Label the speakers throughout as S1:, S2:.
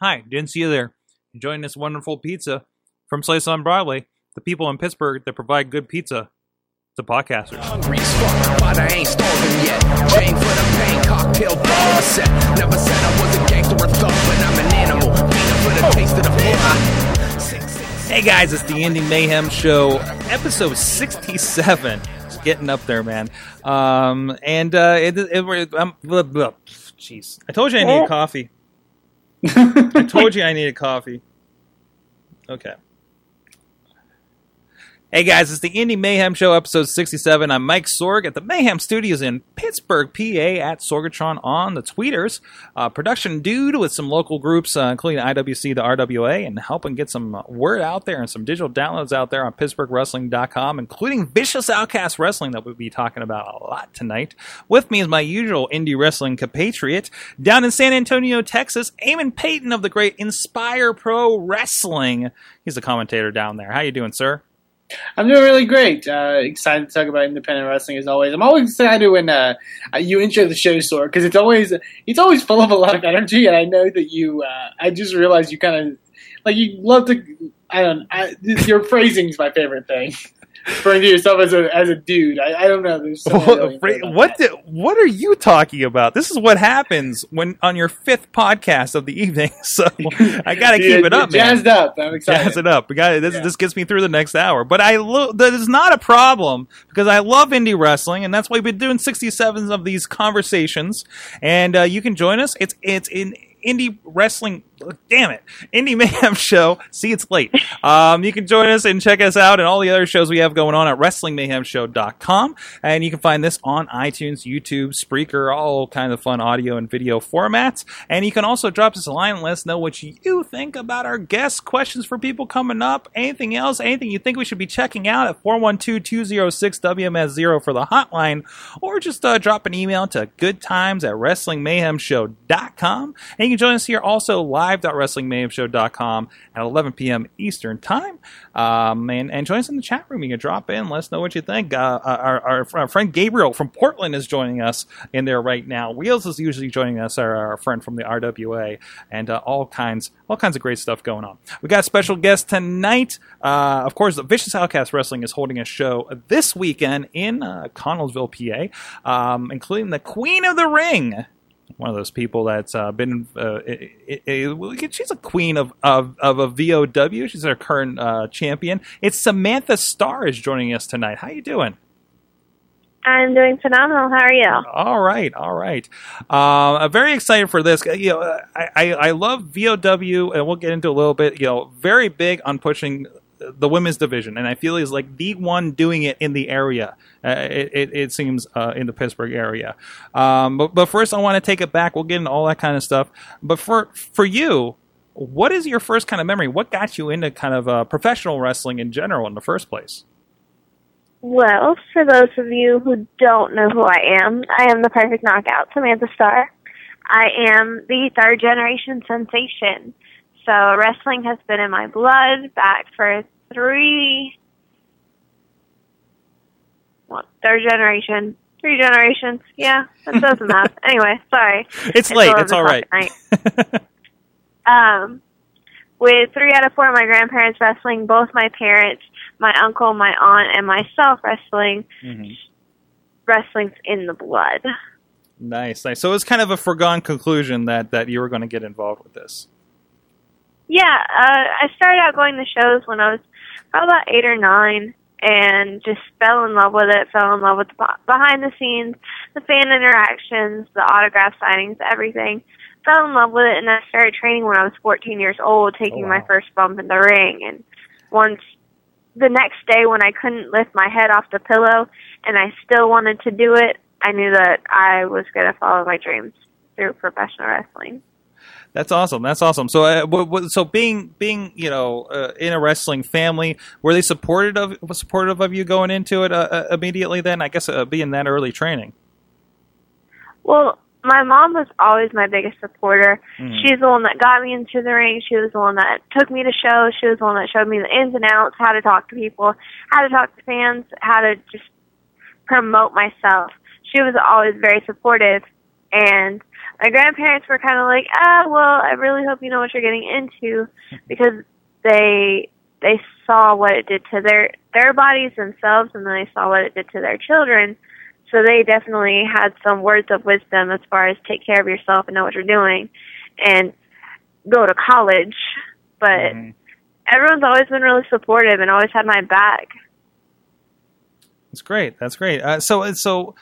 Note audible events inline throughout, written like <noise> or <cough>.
S1: Hi. Didn't see you there. Enjoying this wonderful pizza from Slice on Broadway. The people in Pittsburgh that provide good pizza to podcasters.
S2: Hungry as fuck, but I ain't starving yet. Chain for the pain, cocktail bar set. Never said I was a gangster or thug, but I'm an animal. Beating for the taste of the blood. Sing, sing,
S1: Hey guys, it's the Indie Mayhem Show, episode 67. It's getting up there, man. Um, and, uh, it, it, it, um, blah, blah. jeez. I told you I need coffee. I told <laughs> you I needed coffee. Okay. Hey guys, it's the Indie Mayhem Show, episode 67. I'm Mike Sorg at the Mayhem Studios in Pittsburgh, PA, at Sorgatron on the tweeters. Uh, production dude with some local groups, uh, including IWC, the RWA, and helping get some word out there and some digital downloads out there on PittsburghWrestling.com, including Vicious Outcast Wrestling that we'll be talking about a lot tonight. With me is my usual indie wrestling compatriot down in San Antonio, Texas, Eamon Payton of the great Inspire Pro Wrestling. He's the commentator down there. How you doing, sir?
S3: I'm doing really great. Uh, excited to talk about independent wrestling as always. I'm always excited when uh, you intro the show, Sorg, because it's always it's always full of a lot of energy, and I know that you. Uh, I just realized you kind of like you love to. I don't. I, your phrasing is my favorite thing. <laughs> Referring to yourself as a as a dude. I, I don't know. Many
S1: What,
S3: about
S1: what,
S3: that.
S1: the, what are you talking about? This is what happens when on your fifth podcast of the evening. <laughs> So I got to
S3: You're-
S1: keep it up,
S3: you're
S1: man.
S3: Jazzed up. I'm excited.
S1: Jazz it up. We got this.
S3: Yeah.
S1: This gets me through the next hour. But I lo- that is not a problem because I love indie wrestling, and that's why we've been doing sixty sevens of these conversations. And uh, you can join us. It's it's in indie wrestling. Damn it, Indie Mayhem <laughs> Show. See, it's late. Um, you can join us and check us out and all the other shows we have going on at WrestlingMayhemShow.com, and you can find this on iTunes, YouTube, Spreaker, all kind of fun audio and video formats. And you can also drop us a line and let us know what you think about our guests, questions for people coming up, anything else, anything you think we should be checking out at 412-206-WMS0 for the hotline, or just uh, drop an email to goodtimes at WrestlingMayhemShow.com. And you can join us here also live.WrestlingMayhemShow.com at 11 p.m. Eastern Time. Um, and, and join us in the chat room. You can drop in, let us know what you think. Uh, our, our, our friend Gabriel from Portland is joining us in there right now. Wheels is usually joining us, our, our friend from the RWA, and uh, all kinds all kinds of great stuff going on. We got a special guest tonight. Uh, of course, the Vicious Outcast Wrestling is holding a show this weekend in uh, Connellsville, PA, um, including the Queen of the Ring one of those people that's uh, been uh, i i i she's a queen of, of, of a VOW. She's our current uh, champion. It's Samantha Starr is joining us tonight. How you doing?
S4: I'm doing phenomenal. How are you?
S1: All right, all right. Um, I'm very excited for this. You know, I, I, I love VOW, and we'll get into a little bit. You know, very big on pushing the women's division, and I feel is like the one doing it in the area. Uh, it, it, it seems uh, in the Pittsburgh area. Um, but, but first, I want to take it back. We'll get into all that kind of stuff. But for for you, what is your first kind of memory? What got you into kind of uh, professional wrestling in general in the first place?
S4: Well, for those of you who don't know who I am, I am the perfect knockout, Samantha Starr. I am the third generation sensation. So wrestling has been in my blood back for three, what, third generation, three generations. Yeah, that does math. <laughs> Anyway, sorry.
S1: It's late. It's all right. <laughs>
S4: um, with three out of four of my grandparents wrestling, both my parents, my uncle, my aunt, and myself wrestling,
S1: Mhm.
S4: wrestling's in the blood.
S1: Nice, nice. So it was kind of a foregone conclusion that that you were going to get involved with this.
S4: Yeah, uh, I started out going to shows when I was probably about eight or nine, and just fell in love with it. Fell in love with the be- behind the scenes, the fan interactions, the autograph signings, everything. Fell in love with it, and I started training when I was 14 years old, taking
S1: Oh,
S4: my first bump in the ring. And once the next day, when I couldn't lift my head off the pillow, and I still wanted to do it, I knew that I was going to follow my dreams through professional wrestling.
S1: That's awesome. That's awesome. So, uh, what, what, so being being you know uh, in a wrestling family, were they supportive of supportive of you going into it uh, uh, immediately? Then, I guess, uh, being that early training.
S4: Well, my mom was always my biggest supporter.
S1: Mhm.
S4: She's the one that got me into the ring. She was the one that took me to shows. She was the one that showed me the ins and outs, how to talk to people, how to talk to fans, how to just promote myself. She was always very supportive. And my grandparents were kind of like, ah, well, I really hope you know what you're getting into because they they saw what it did to their their bodies themselves, and then they saw what it did to their children. So they definitely had some words of wisdom as far as take care of yourself and know what you're doing, and go to college. But
S1: Mhm.
S4: everyone's always been really supportive and always had my back.
S1: That's great. That's great. Uh, so, so,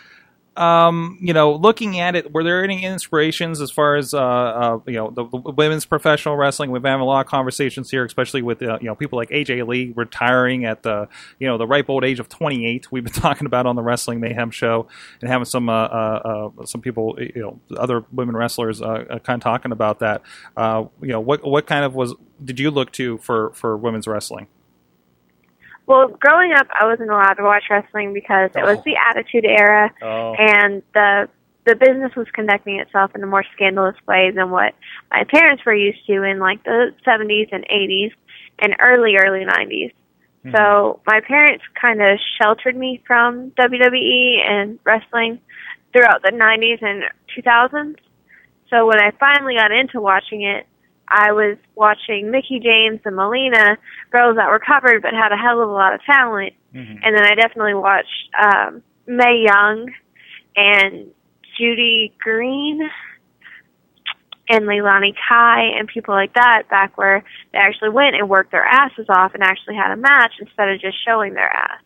S1: um, you know, looking at it, were there any inspirations as far as uh, uh, you know the, the women's professional wrestling? We've had a lot of conversations here, especially with uh, you know people like AJ Lee retiring at the you know the ripe old age of 28. We've been <laughs> talking about on the Wrestling Mayhem show and having some uh, uh, uh, some people you know other women wrestlers uh, uh, kind of talking about that. Uh, you know, what what kind of was did you look to for for women's wrestling?
S4: Well, growing up, I wasn't allowed to watch wrestling because it was
S1: Oh.
S4: the Attitude Era,
S1: Oh,
S4: and the the business was conducting itself in a more scandalous way than what my parents were used to in like the 70s and 80s and early early 90s. Hmm. So my parents kind of sheltered me from WWE and wrestling throughout the 90s and 2000s. So when I finally got into watching it, I was watching Mickie James and Melina, girls that were covered but had a hell of a lot of talent.
S1: Mhm.
S4: And then I definitely watched um, Mae Young and Judy Green and Leilani Kai and people like that back where they actually went and worked their asses off and actually had a match instead of just showing their ass.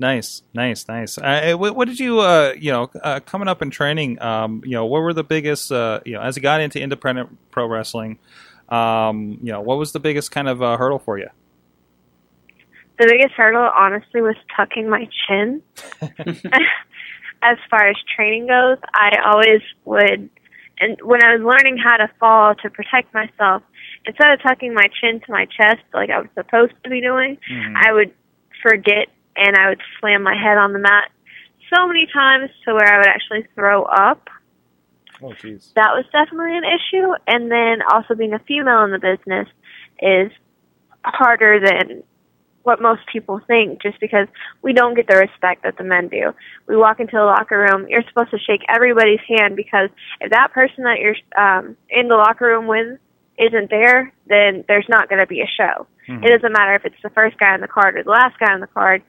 S1: Nice, nice, nice. Uh, what, what did you, uh, you know, uh, coming up in training? Um, you know, what were the biggest, uh, you know, as you got into independent pro wrestling? Um, you know, what was the biggest kind of uh, hurdle for you?
S4: The biggest hurdle, honestly, was tucking my chin. <laughs> <laughs> as far as training goes, I always would, and when I was learning how to fall to protect myself, instead of tucking my chin to my chest like I was supposed to be doing, I would forget and I would slam my head on the mat so many times to where I would actually throw up.
S1: Oh, jeez.
S4: That was definitely an issue. And then also being a female in the business is harder than what most people think just because we don't get the respect that the men do. We walk into the locker room, you're supposed to shake everybody's hand because if that person that you're um, in the locker room with isn't there, then there's not going to be a show.
S1: Mhm.
S4: It doesn't matter if it's the first guy on the card or the last guy on the card.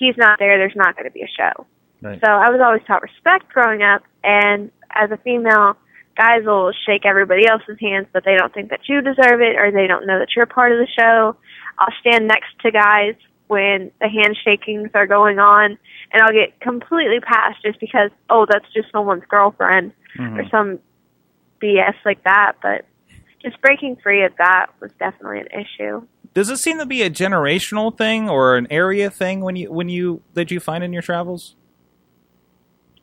S4: He's not there, there's not going to be a show.
S1: Right.
S4: So I was always taught respect growing up, and as a female, guys will shake everybody else's hands, but they don't think that you deserve it, or they don't know that you're part of the show. I'll stand next to guys when the handshakings are going on, and I'll get completely passed just because, oh, that's just someone's girlfriend
S1: Mhm.
S4: or some BS like that. But just breaking free of that was definitely an issue.
S1: Does it seem to be a generational thing or an area thing when you when you that you find in your travels?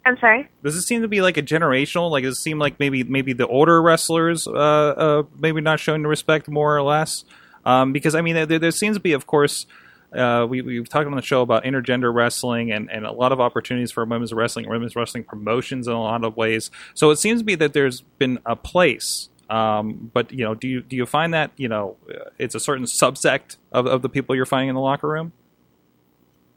S4: I'm sorry.
S1: Does it seem to be like a generational? Like, does it seem like maybe maybe the older wrestlers, uh, uh, maybe not showing the respect more or less? Um, because I mean, there, there seems to be, of course, uh, we, we've talked on the show about intergender wrestling and, and a lot of opportunities for women's wrestling, women's wrestling promotions in a lot of ways. So it seems to be that there's been a place. Um, but you know, do you do you find that you know it's a certain subsect of, of the people you're finding in the locker room?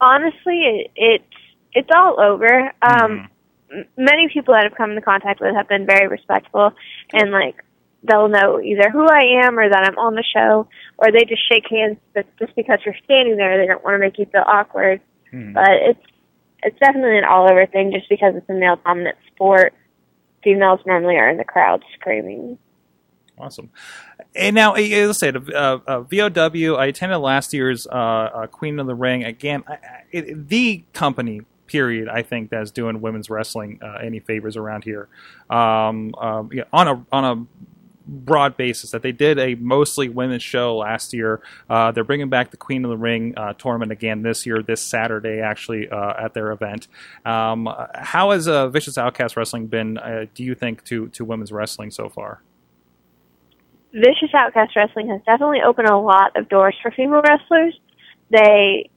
S4: Honestly, it, it's it's all over. Um, m- many people that have come into contact with have been very respectful and like they'll know either who I am or that I'm on the show, or they just shake hands. But just because you're standing there, they don't want to make you feel awkward.
S1: Mhm.
S4: But it's it's definitely an all over thing. Just because it's a male dominant sport, females normally are in the crowd screaming.
S1: Awesome. And now, eh, let's say, uh, uh, VOW, I attended last year's uh, uh, Queen of the Ring. Again, I, I, the company, period, I think, that's doing women's wrestling uh, any favors around here. Um, um, yeah, on a on a broad basis that they did a mostly women's show last year. Uh, they're bringing back the Queen of the Ring uh, tournament again this year, this Saturday, actually, uh, at their event. Um, how has uh, Vicious Outcast Wrestling been, do you think, to, to women's wrestling so far?
S4: Vicious Outcast Wrestling has definitely opened a lot of doors for female wrestlers. They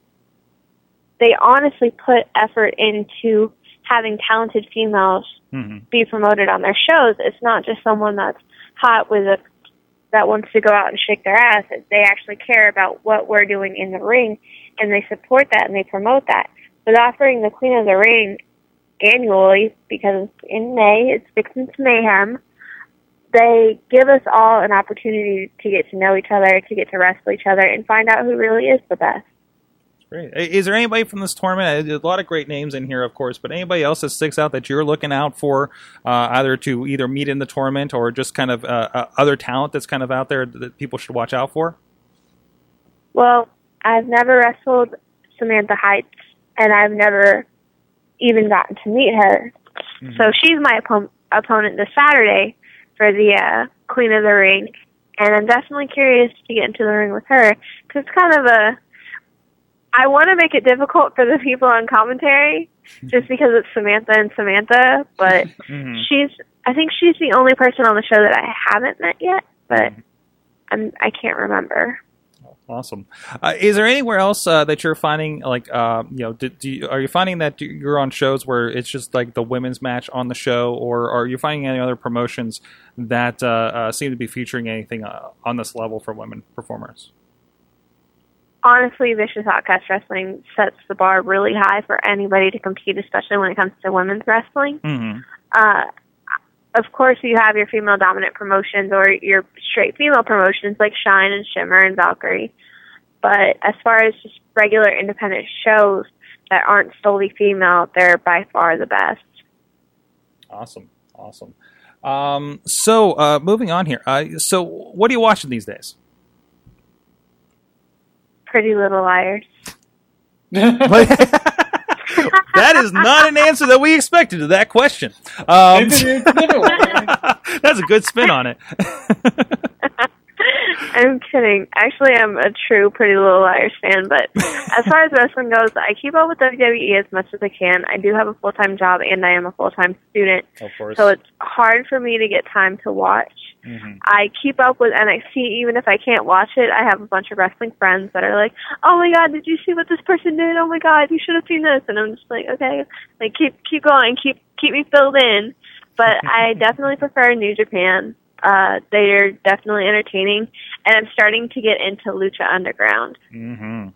S4: they honestly put effort into having talented females
S1: Mm-hmm.
S4: be promoted on their shows. It's not just someone that's hot with a that wants to go out and shake their ass. They actually care about what we're doing in the ring, and they support that and they promote that. With offering the Queen of the Ring annually, because in May it's Vixen's Mayhem, they give us all an opportunity to get to know each other, to get to wrestle each other, and find out who really is the best.
S1: Great. Is there anybody from this tournament? A lot of great names in here, of course, but anybody else that sticks out that you're looking out for, uh, either to either meet in the tournament or just kind of uh, uh, other talent that's kind of out there that people should watch out for?
S4: Well, I've never wrestled Samantha Heights, and I've never even gotten to meet her. So she's my oppo- opponent this Saturday for the uh, Queen of the Ring, and I'm definitely curious to get into the ring with her because it's kind of a. I want to make it difficult for the people on commentary, <laughs> just because it's Samantha and Samantha, but <laughs>
S1: Mhm.
S4: she's. I think she's the only person on the show that I haven't met yet, but I'm. I can't remember.
S1: Awesome. Uh, is there anywhere else uh, that you're finding like uh, you know? Do, do you, are you finding that you're on shows where it's just like the women's match on the show, or are you finding any other promotions that uh, uh, seem to be featuring anything uh, on this level for women performers?
S4: honestly, Vicious Outcast Wrestling sets the bar really high for anybody to compete, especially when it comes to women's wrestling.
S1: Mm-hmm.
S4: Of course, you have your female dominant promotions or your straight female promotions like Shine and Shimmer and Valkyrie. But as far as just regular independent shows that aren't solely female, they're by far the best.
S1: Awesome, awesome. Um, so uh, moving on here. Uh, so what are you watching these days?
S4: Pretty Little Liars. <laughs> <laughs>
S1: that is not an answer that we expected to that question. Um,
S3: It's, it's a different one.
S1: that's a good spin on it. <laughs>
S4: I'm kidding. Actually, I'm a true Pretty Little Liars fan, but as far as wrestling goes, I keep up with WWE as much as I can. I do have a full time job and I am a full time student,
S1: Of course.
S4: so it's hard for me to get time to watch.
S1: Mhm.
S4: I keep up with NXT even if I can't watch it. I have a bunch of wrestling friends that are like, "Oh my god, did you see what this person did? Oh my god, you should have seen this." And I'm just like, "Okay, like keep keep going, keep keep me filled in." But <laughs> I definitely prefer New Japan. Uh, they're definitely entertaining, and I'm starting to get into Lucha Underground.
S1: hmm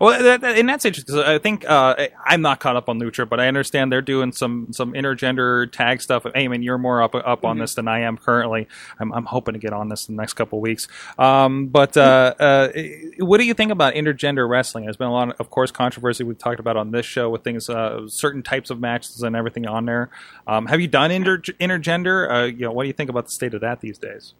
S1: Well, that, that, and that's interesting. I think uh, I'm not caught up on Lucha, but I understand they're doing some some intergender tag stuff. Hey, Eamon, you're more up up on this than I am currently. I'm, I'm hoping to get on this in the next couple of weeks. Um, but uh, uh, what do you think about intergender wrestling? There's been a lot, of, of course, controversy we've talked about on this show with things, uh, certain types of matches and everything on there. Um, have you done inter- intergender? Uh, you know, what do you think about the state of that these days?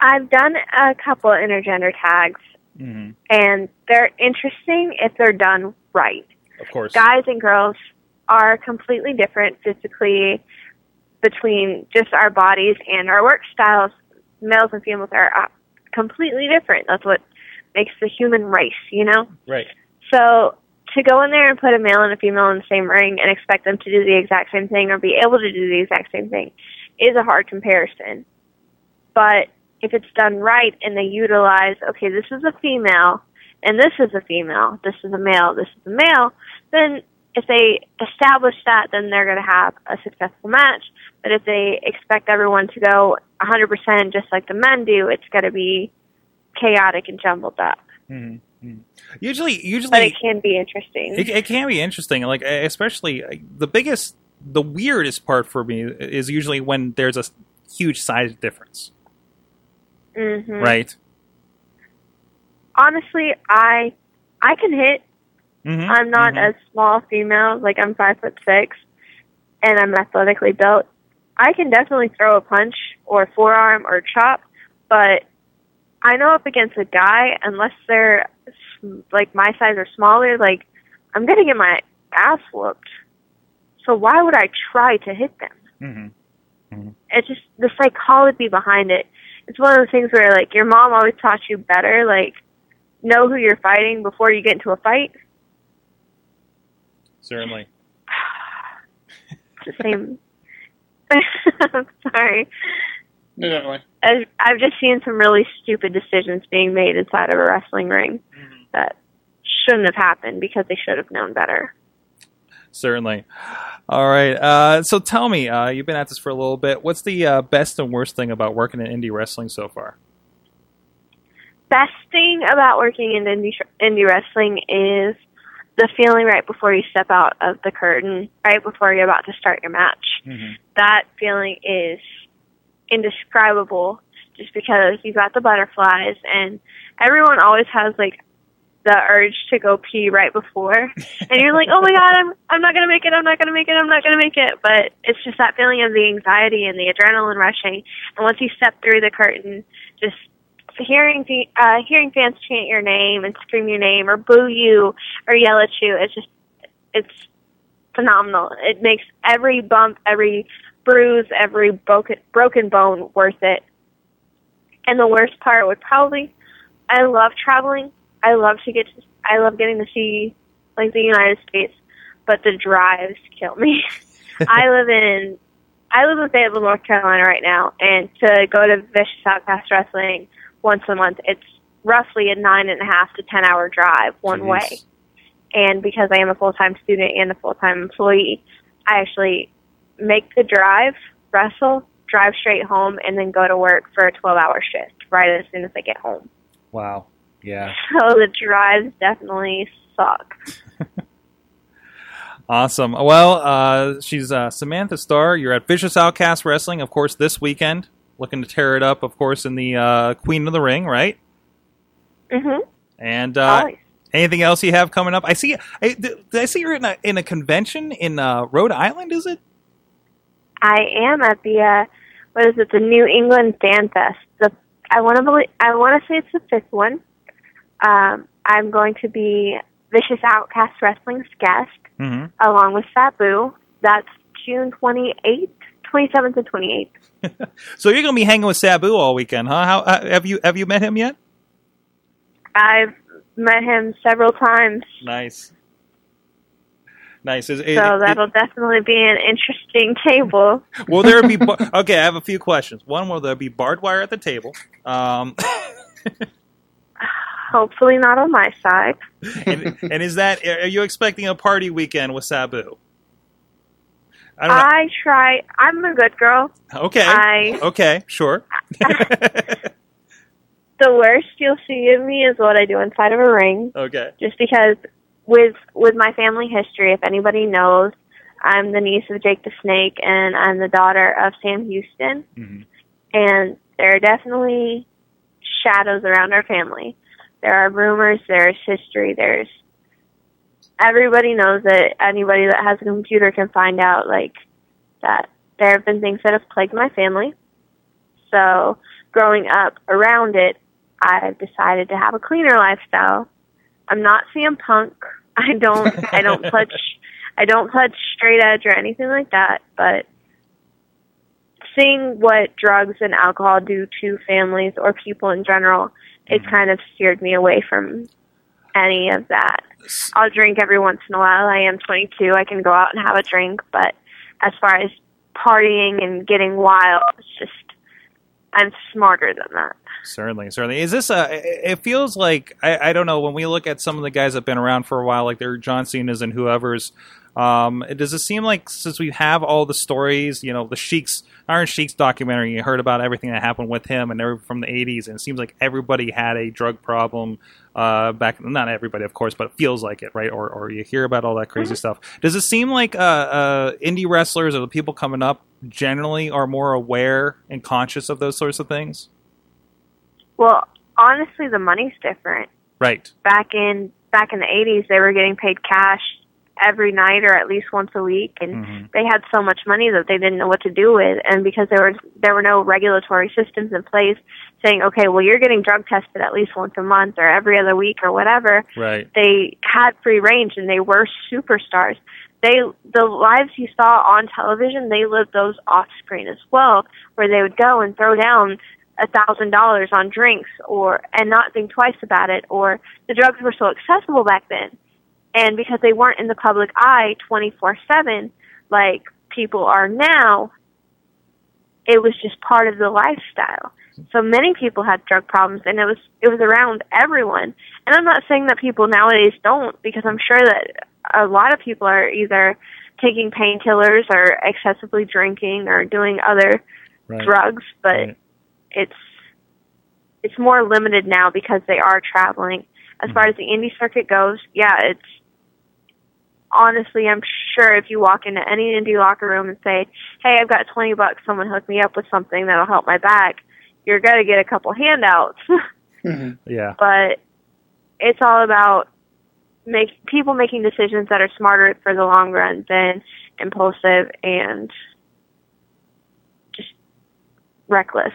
S4: I've done a couple intergender tags,
S1: hmm
S4: and they're interesting if they're done right.
S1: Of course.
S4: guys and girls are completely different physically between just our bodies and our work styles. Males and females are uh, completely different. That's what makes the human race, you know?
S1: Right.
S4: So to go in there and put a male and a female in the same ring and expect them to do the exact same thing or be able to do the exact same thing is a hard comparison. But if it's done right and they utilize, okay, this is a female and this is a female, this is a male, this is a male, then if they establish that, then they're going to have a successful match. But if they expect everyone to go 100% just like the men do, it's going to be chaotic and jumbled up.
S1: hmm Usually, usually,
S4: But it can be interesting.
S1: It, it can be interesting, like especially the biggest, the weirdest part for me is usually when there's a huge size difference,
S4: hmm
S1: right?
S4: Honestly, I I can hit.
S1: Mm-hmm.
S4: I'm not a small female. Like I'm five foot six, and I'm athletically built. I can definitely throw a punch or a forearm or a chop, but I know up against a guy, unless they're like my size or smaller, like I'm gonna get my ass whooped. So why would I try to hit them?
S1: hmm
S4: It just the psychology behind it. It's one of the things where like your mom always taught you better, like know who you're fighting before you get into a fight.
S1: Certainly.
S4: The same. <laughs> I'm sorry.
S3: No, definitely.
S4: I've, I've just seen some really stupid decisions being made inside of a wrestling ring mm-hmm. that shouldn't have happened because they should have known better.
S1: Certainly. All right. Uh, so tell me, uh, you've been at this for a little bit. What's the uh, best and worst thing about working in indie wrestling so far?
S4: Best thing about working in indie, indie wrestling is the feeling right before you step out of the curtain, right before you're about to start your match. That feeling is indescribable just because you've got the butterflies and everyone always has like the urge to go pee right before and you're like, Oh my god, I'm I'm not gonna make it, I'm not gonna make it, I'm not gonna make it but it's just that feeling of the anxiety and the adrenaline rushing and once you step through the curtain just hearing uh hearing fans chant your name and scream your name or boo you or yell at you, it's just it's phenomenal. It makes every bump, every bruise, every broken broken bone worth it. And the worst part would probably I love traveling. I love to get to I love getting to see like the United States, but the drives kill me. <laughs> I live in I live in Fayetteville, North Carolina right now, and to go to Vicious Outcast Wrestling once a month, it's roughly a nine and a half to ten hour drive one
S1: Jeez.
S4: way. And because I am a full time student and a full time employee, I actually make the drive, wrestle, drive straight home, and then go to work for a 12 hour shift right as soon as I get home.
S1: Wow. Yeah. <laughs>
S4: So the drives definitely suck. <laughs>
S1: Awesome. Well, uh, she's uh, Samantha Starr. You're at Vicious Outcast Wrestling, of course, this weekend. Looking to tear it up, of course, in the uh, Queen of the Ring, right?
S4: Mm-hmm.
S1: And uh, anything else you have coming up? I see. I, did I see you're in a in a convention in uh, Rhode Island? Is it?
S4: I am at the uh, what is it? The New England Fan Fest. The I want to believe I want to say it's the fifth one. Um, I'm going to be Vicious Outcast Wrestling's guest
S1: Mm-hmm.
S4: along with Sabu. That's June 28th, 27th, and 28th. <laughs>
S1: So you're going to be hanging with Sabu all weekend, huh? How uh, have you have you met him yet?
S4: I've met him several times,
S1: Nice. Nice. Is,
S4: so that'll definitely be an interesting <laughs> table. <laughs>
S1: will there be? bar- okay, I have a few questions. One, will there be barbed wire at the table? Um,
S4: Hopefully not on my side.
S1: and, and is that are you expecting a party weekend with Sabu? I don't
S4: I try. I'm a good girl.
S1: Okay.
S4: I
S1: okay. Sure. <laughs>
S4: the worst you'll see of me is what I do inside of a ring.
S1: okay.
S4: Just because with with my family history, if anybody knows, I'm the niece of Jake the Snake, and I'm the daughter of Sam Houston.
S1: Mhm.
S4: And there are definitely shadows around our family. There are rumors. There's history. There's everybody knows that anybody that has a computer can find out like that there have been things that have plagued my family. So growing up around it, I've decided to have a cleaner lifestyle. I'm not CM Punk. <laughs> I don't I don't <laughs> pledge I don't pledge straight edge or anything like that, but seeing what drugs and alcohol do to families or people in general, it's mm-hmm. kind of steered me away from any of that. I'll drink every once in a while. I am 22. I can go out and have a drink, but as far as partying and getting wild, it's just I'm smarter than that.
S1: Certainly, certainly. Is this a? It feels like I, I don't know. When we look at some of the guys that've been around for a while, like they're John Cena's and whoever's, um, does it seem like since we have all the stories, you know, the Sheik's Iron Sheik's documentary, you heard about everything that happened with him and every, from the '80s, and it seems like everybody had a drug problem uh, back. Not everybody, of course, but it feels like it, right? Or, or you hear about all that crazy stuff. Does it seem like uh, uh, indie wrestlers or the people coming up generally are more aware and conscious of those sorts of things?
S4: Well, honestly, the money's different.
S1: Right.
S4: Back in back in the 80s, they were getting paid cash every night or at least once a week and
S1: Mhm.
S4: they had so much money that they didn't know what to do with and because there were there were no regulatory systems in place saying okay well you're getting drug tested at least once a month or every other week or whatever
S1: Right.
S4: they had free range and they were superstars they the lives you saw on television, they lived those off screen as well, where they would go and throw down a thousand dollars on drinks or and not think twice about it or the drugs were so accessible back then and because they weren't in the public eye 24/7 like people are now it was just part of the lifestyle so many people had drug problems and it was it was around everyone and i'm not saying that people nowadays don't because i'm sure that a lot of people are either taking painkillers or excessively drinking or doing other
S1: Right.
S4: drugs but
S1: Right.
S4: it's it's more limited now because they are traveling. As mm-hmm. far as the indie circuit goes, yeah, it's honestly I'm sure if you walk into any indie locker room and say, "Hey, I've got 20 bucks, someone hook me up with something that'll help my back." You're going to get a couple handouts. <laughs>
S1: Yeah.
S4: but it's all about make people making decisions that are smarter for the long run than impulsive and just reckless.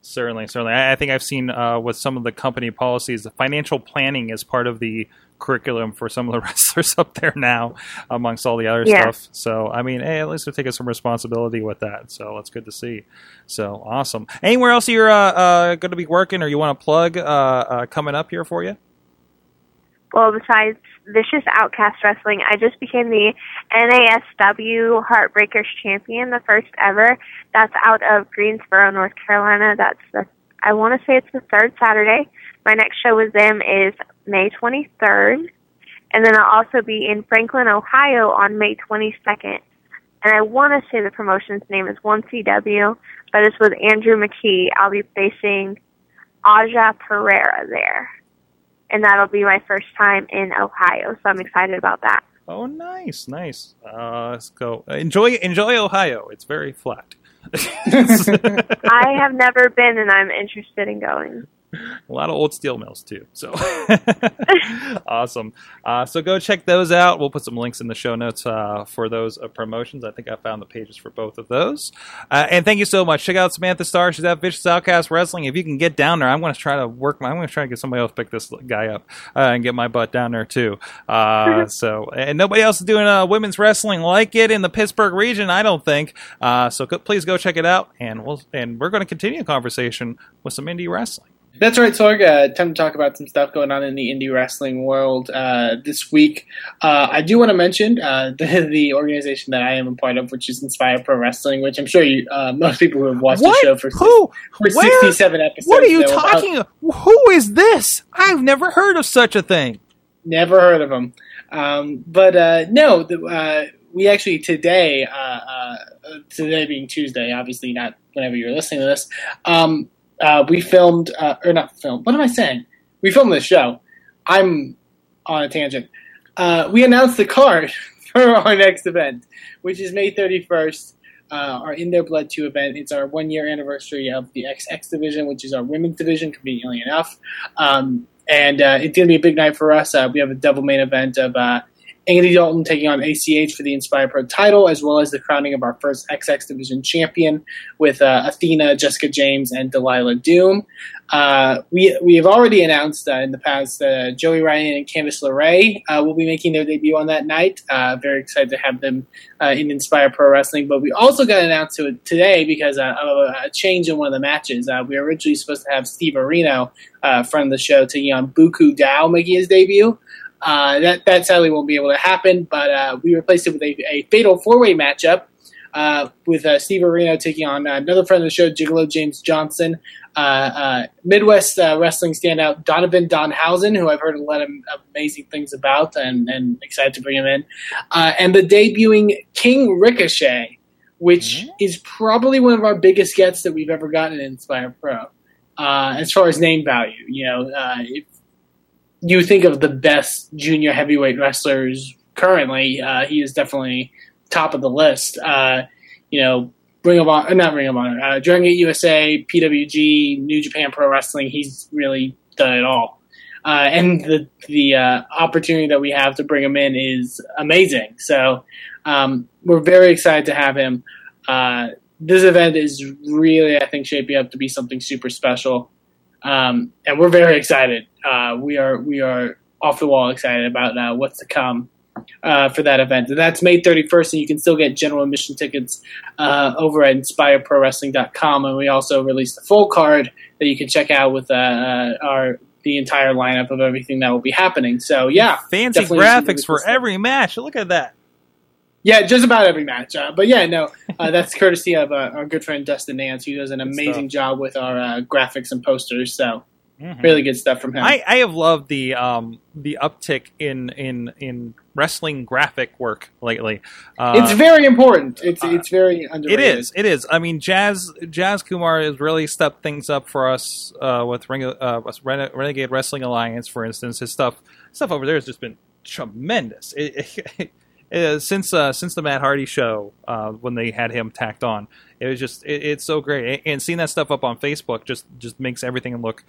S1: Certainly, certainly. I, I think I've seen uh, with some of the company policies, the financial planning is part of the curriculum for some of the <laughs> wrestlers up there now, amongst all the other
S4: Yeah.
S1: stuff. So, I mean, hey, at least they're taking some responsibility with that. So that's good to see. So awesome. Anywhere else you're uh, uh, going to be working or you want to plug uh, uh, coming up here for you?
S4: Well, besides Vicious Outcast Wrestling, I just became the NASW Heartbreakers champion, the first ever. That's out of Greensboro, North Carolina. That's the I want to say it's the third Saturday. My next show with them is May 23rd, and then I'll also be in Franklin, Ohio, on May 22nd. And I want to say the promotion's name is 1CW, but it's with Andrew McKee. I'll be facing Aja Pereira there and that'll be my first time in Ohio, so I'm excited about that.
S1: Oh, nice, nice. Uh, let's go. Enjoy, enjoy Ohio. It's very flat. <laughs>
S4: I have never been, and I'm interested in going. <laughs>
S1: a lot of old steel mills too. So <laughs> <laughs> awesome. Uh, so go check those out. We'll put some links in the show notes uh, for those uh, promotions. I think I found the pages for both of those. Uh, and thank you so much. Check out Samantha Starr. She's at Vicious Outcast Wrestling. If you can get down there, I'm going to try to work. My, I'm going to try to get somebody else to pick this guy up uh, and get my butt down there too. Uh, so and nobody else is doing uh, women's wrestling like it in the Pittsburgh region. I don't think. Uh, so go, please go check it out. And we'll and we're going to continue a conversation with some indie wrestling.
S3: That's right, Sorg. Uh, time to talk about some stuff going on in the indie wrestling world uh, this week. Uh, I do want to mention uh, <laughs> the, the organization that I am a part of, which is Inspire Pro Wrestling, which I'm sure you, uh, most people who have watched
S1: What?
S3: the show for,
S1: Who?
S3: for
S1: Where?
S3: 67 episodes.
S1: What are you talking? Who is this? I've never heard of such a thing.
S3: Never heard of them. Um, but uh, no, the, uh, we actually today, uh, uh, today being Tuesday, obviously not whenever you're listening to this, um, uh, we filmed, uh, or not filmed, what am I saying? We filmed this show. I'm on a tangent. Uh, we announced the card <laughs> for our next event, which is May 31st. Uh, our In Their Blood 2 event. It's our one year anniversary of the XX division, which is our women's division, conveniently enough. Um, and uh, it's going to be a big night for us. Uh, we have a double main event of Andy Dalton taking on ACH for the Inspire Pro title, as well as the crowning of our first XX Division champion with uh, Athena, Jessica James, and Delilah Doom. Uh, we we have already announced uh, in the past uh, Joey Ryan and Candice LeRae uh, will be making their debut on that night. Very excited to have them in Inspire Pro Wrestling. But we also got announced to today because of a, change in one of the matches. We were originally supposed to have Steve Areno, of the show, taking on Buku Dao making his debut. Uh, that that sadly won't be able to happen, but uh, we replaced it with a, a fatal four way matchup uh, with uh, Steve Areno taking on another friend of the show, Gigolo James Johnson, uh, uh, Midwest uh, wrestling standout Donovan Donhausen, who I've heard a lot of amazing things about, and, and excited to bring him in, uh, and the debuting King Ricochet, which is probably one of our biggest gets that we've ever gotten in Inspire Pro, uh, as far as name value. You know, uh, if you think of the best junior heavyweight wrestlers currently, uh, he is definitely top of the list. Uh, you know, Ring of Honor, not Ring of Honor, uh, Dragon Gate USA, PWG, New Japan Pro Wrestling. He's really done it all. Uh, and the the uh, opportunity that we have to bring him in is amazing. So um, we're very excited to have him. Uh, this event is really, I think, shaping up to be something super special, um, and we're very excited. Uh, we are we are off the wall excited about uh, what's to come uh, for that event. And that's May 31st, and you can still get general admission tickets uh, over at InspireProWrestling.com. And we also released a full card that you can check out with uh, uh, our the entire lineup of everything that will be happening. So yeah,
S1: Fancy
S3: definitely some really
S1: graphics for every match. Look at that.
S3: Yeah, just about every match. Uh, but yeah, no, <laughs> uh, that's courtesy of uh, our good friend Dustin Nance, who does an amazing job with our uh, graphics and posters. So really good stuff from him.
S1: I, I have loved the um, the uptick in in in wrestling graphic work lately. Uh,
S3: it's very important. It's it's very underrated.
S1: It is. It is. I mean, Jazz Jazz Kumar has really stepped things up for us uh, with uh, with Rene- Renegade Wrestling Alliance, for instance. His stuff stuff over there has just been tremendous. It, it, <laughs> it, since uh, since the Matt Hardy show uh, when they had him tacked on, it was just it, it's so great. And seeing that stuff up on Facebook just just makes everything look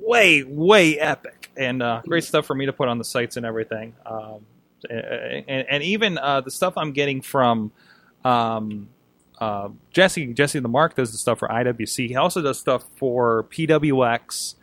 S1: way way epic and uh, great stuff for me to put on the sites and everything. Um, and, and even uh, the stuff I'm getting from um, uh, Jesse Jesse the Mark does the stuff for IWC. He also does stuff for PWX.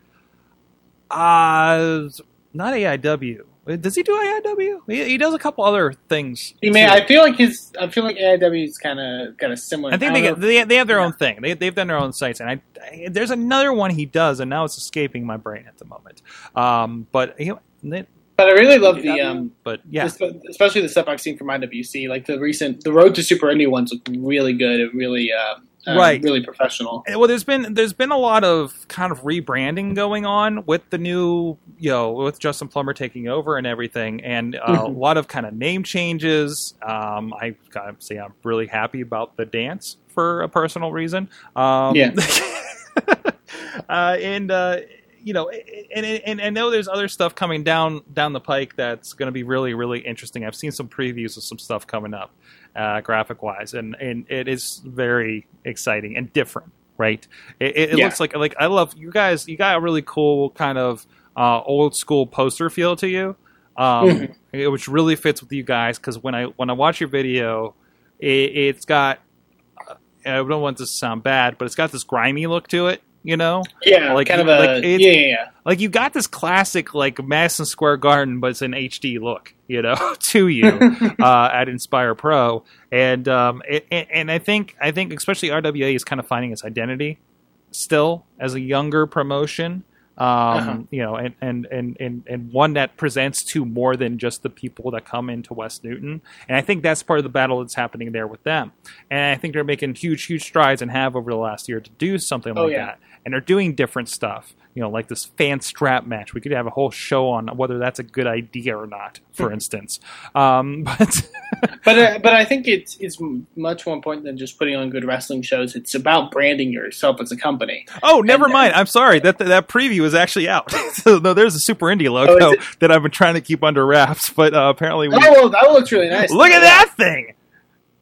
S1: Uh, not AIW. Does he do AIW? He, he does a couple other things.
S3: Mean
S1: too.
S3: I feel like his I feel like AIW's kind of got a similar.
S1: I think
S3: don't
S1: they, get, they they have their own thing. They they've done their own sites, and I, I there's another one he does, and now it's escaping my brain at the moment. Um, but you know, they-
S3: But I really love the um,
S1: but yeah,
S3: especially the stuff I've seen from IWC. Like the recent, the Road to Super Indie ones look really good and really, uh, uh,
S1: Right.
S3: really professional.
S1: well, there's been there's been a lot of kind of rebranding going on with the new, you know, with Justin Plummer taking over and everything, and uh, a
S3: Mhm.
S1: lot of kind of name changes. Um, I gotta say, I'm really happy about the dance for a personal reason. Um,
S3: Yeah. <laughs>
S1: uh, and uh, you know, and, and and I know there's other stuff coming down down the pike that's going to be really really interesting. I've seen some previews of some stuff coming up, uh, graphic wise, and and it is very exciting and different. Right? It, it, it
S3: Yeah.
S1: looks like like I love you guys. You got a really cool kind of uh, old school poster feel to you, um,
S3: Mhm.
S1: it- which really fits with you guys. Because when I when I watch your video, it, it's got I don't want this to sound bad, but it's got this grimy look to it. You know,
S3: Yeah,
S1: Like-
S3: kind of a
S1: like
S3: yeah, yeah, yeah.
S1: like you got this classic like Madison Square Garden, but it's an HD look, you know, <laughs> to you <laughs> uh, at Inspire Pro, and um, it, and and I think I think especially RWA is kind of finding its identity still as a younger promotion. Um,
S3: Uh-huh.
S1: you know, and, and, and, and, and one that presents to more than just the people that come into West Newton. And I think that's part of the battle that's happening there with them. And I think they're making huge, huge strides and have over the last year to do something
S3: Oh,
S1: like
S3: yeah.
S1: that. And they're doing different stuff, you know, like this fan strap match. We could have a whole show on whether that's a good idea or not, for instance. Um, <laughs> but
S3: But uh, but I think it's it's much more important than just putting on good wrestling shows. It's about branding yourself as a company.
S1: oh, never
S3: And-
S1: mind. I'm sorry that that preview is actually out. <laughs> so no, there's a Super Indie logo
S3: Oh,
S1: that I've been trying to keep under wraps, but uh, apparently we.
S3: Oh, well, that looks really nice.
S1: Look at that thing!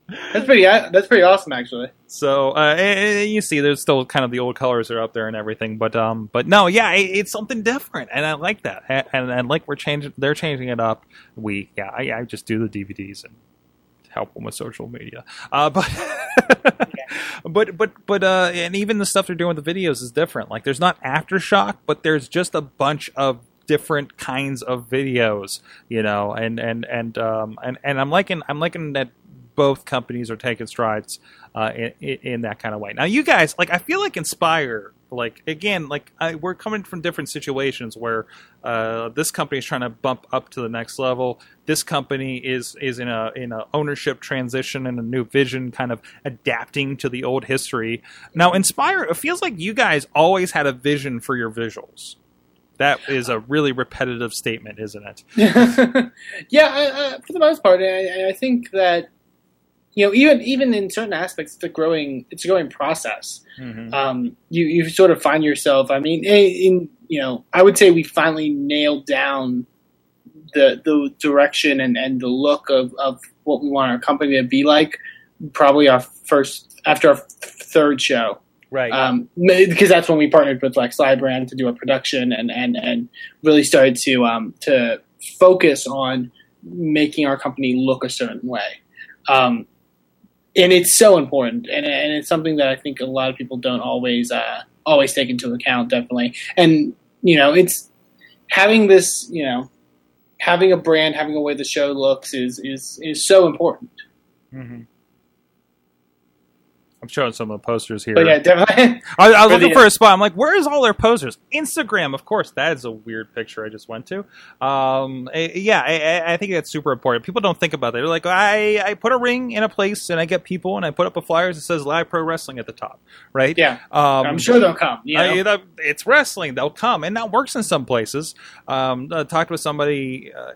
S3: That's pretty. That's pretty awesome, actually.
S1: So uh, and- and you see, there's still kind of the old colors are up there and everything, but um, but no, yeah, it, it's something different, and I like that, and, and, and like we're changing, they're changing it up. We, yeah, I, I just do the DVDs and help them with social media, uh, but. <laughs> But but but uh, and even the stuff they're doing with the videos is different. Like there's not aftershock, but there's just a bunch of different kinds of videos, you know. And and and um and, and I'm liking I'm liking that both companies are taking strides uh, in, in that kind of way. Now, you guys, like, I feel like Inspire, like, again, like, I, we're coming from different situations where uh, this company is trying to bump up to the next level. This company is is in a in a ownership transition and a new vision, kind of adapting to the old history. Now, Inspire, it feels like you guys always had a vision for your visuals. That is a really repetitive statement, isn't it? <laughs>
S3: yeah, I, I, for the most part, I, I think that you know, even even in certain aspects, it's a growing it's a growing process. Um, you you sort of find yourself. I mean, in, in you know, I would say we finally nailed down the the direction and, and the look of, of what we want our company to be like. Probably our first after our third show
S1: Right.
S3: um, because that's when we partnered with like Brand to do a production and, and, and really started to um, to focus on making our company look a certain way. Um, and it's so important, and, and it's something that I think a lot of people don't always uh, always take into account. Definitely, and you know, it's having this, you know, having a brand, having a way the show looks is is is so important.
S1: Mm-hmm. I'm showing some of the posters here.
S3: But yeah, definitely. <laughs>
S1: I, I was
S3: For
S1: looking
S3: the-
S1: for a spot. I'm like, where is all their posters? Instagram, of course. That is a weird picture I just went to. Um, eh, yeah, I, I- I think that's super important. People don't think about that. They're like, I, I put a ring in a place and I get people and I put up a flyer that says Live Pro Wrestling at the top, right?
S3: Yeah,
S1: Um,
S3: I'm sure they'll come. You know?
S1: I- it's wrestling; they'll come, and that works in some places. Um, I talked with somebody uh,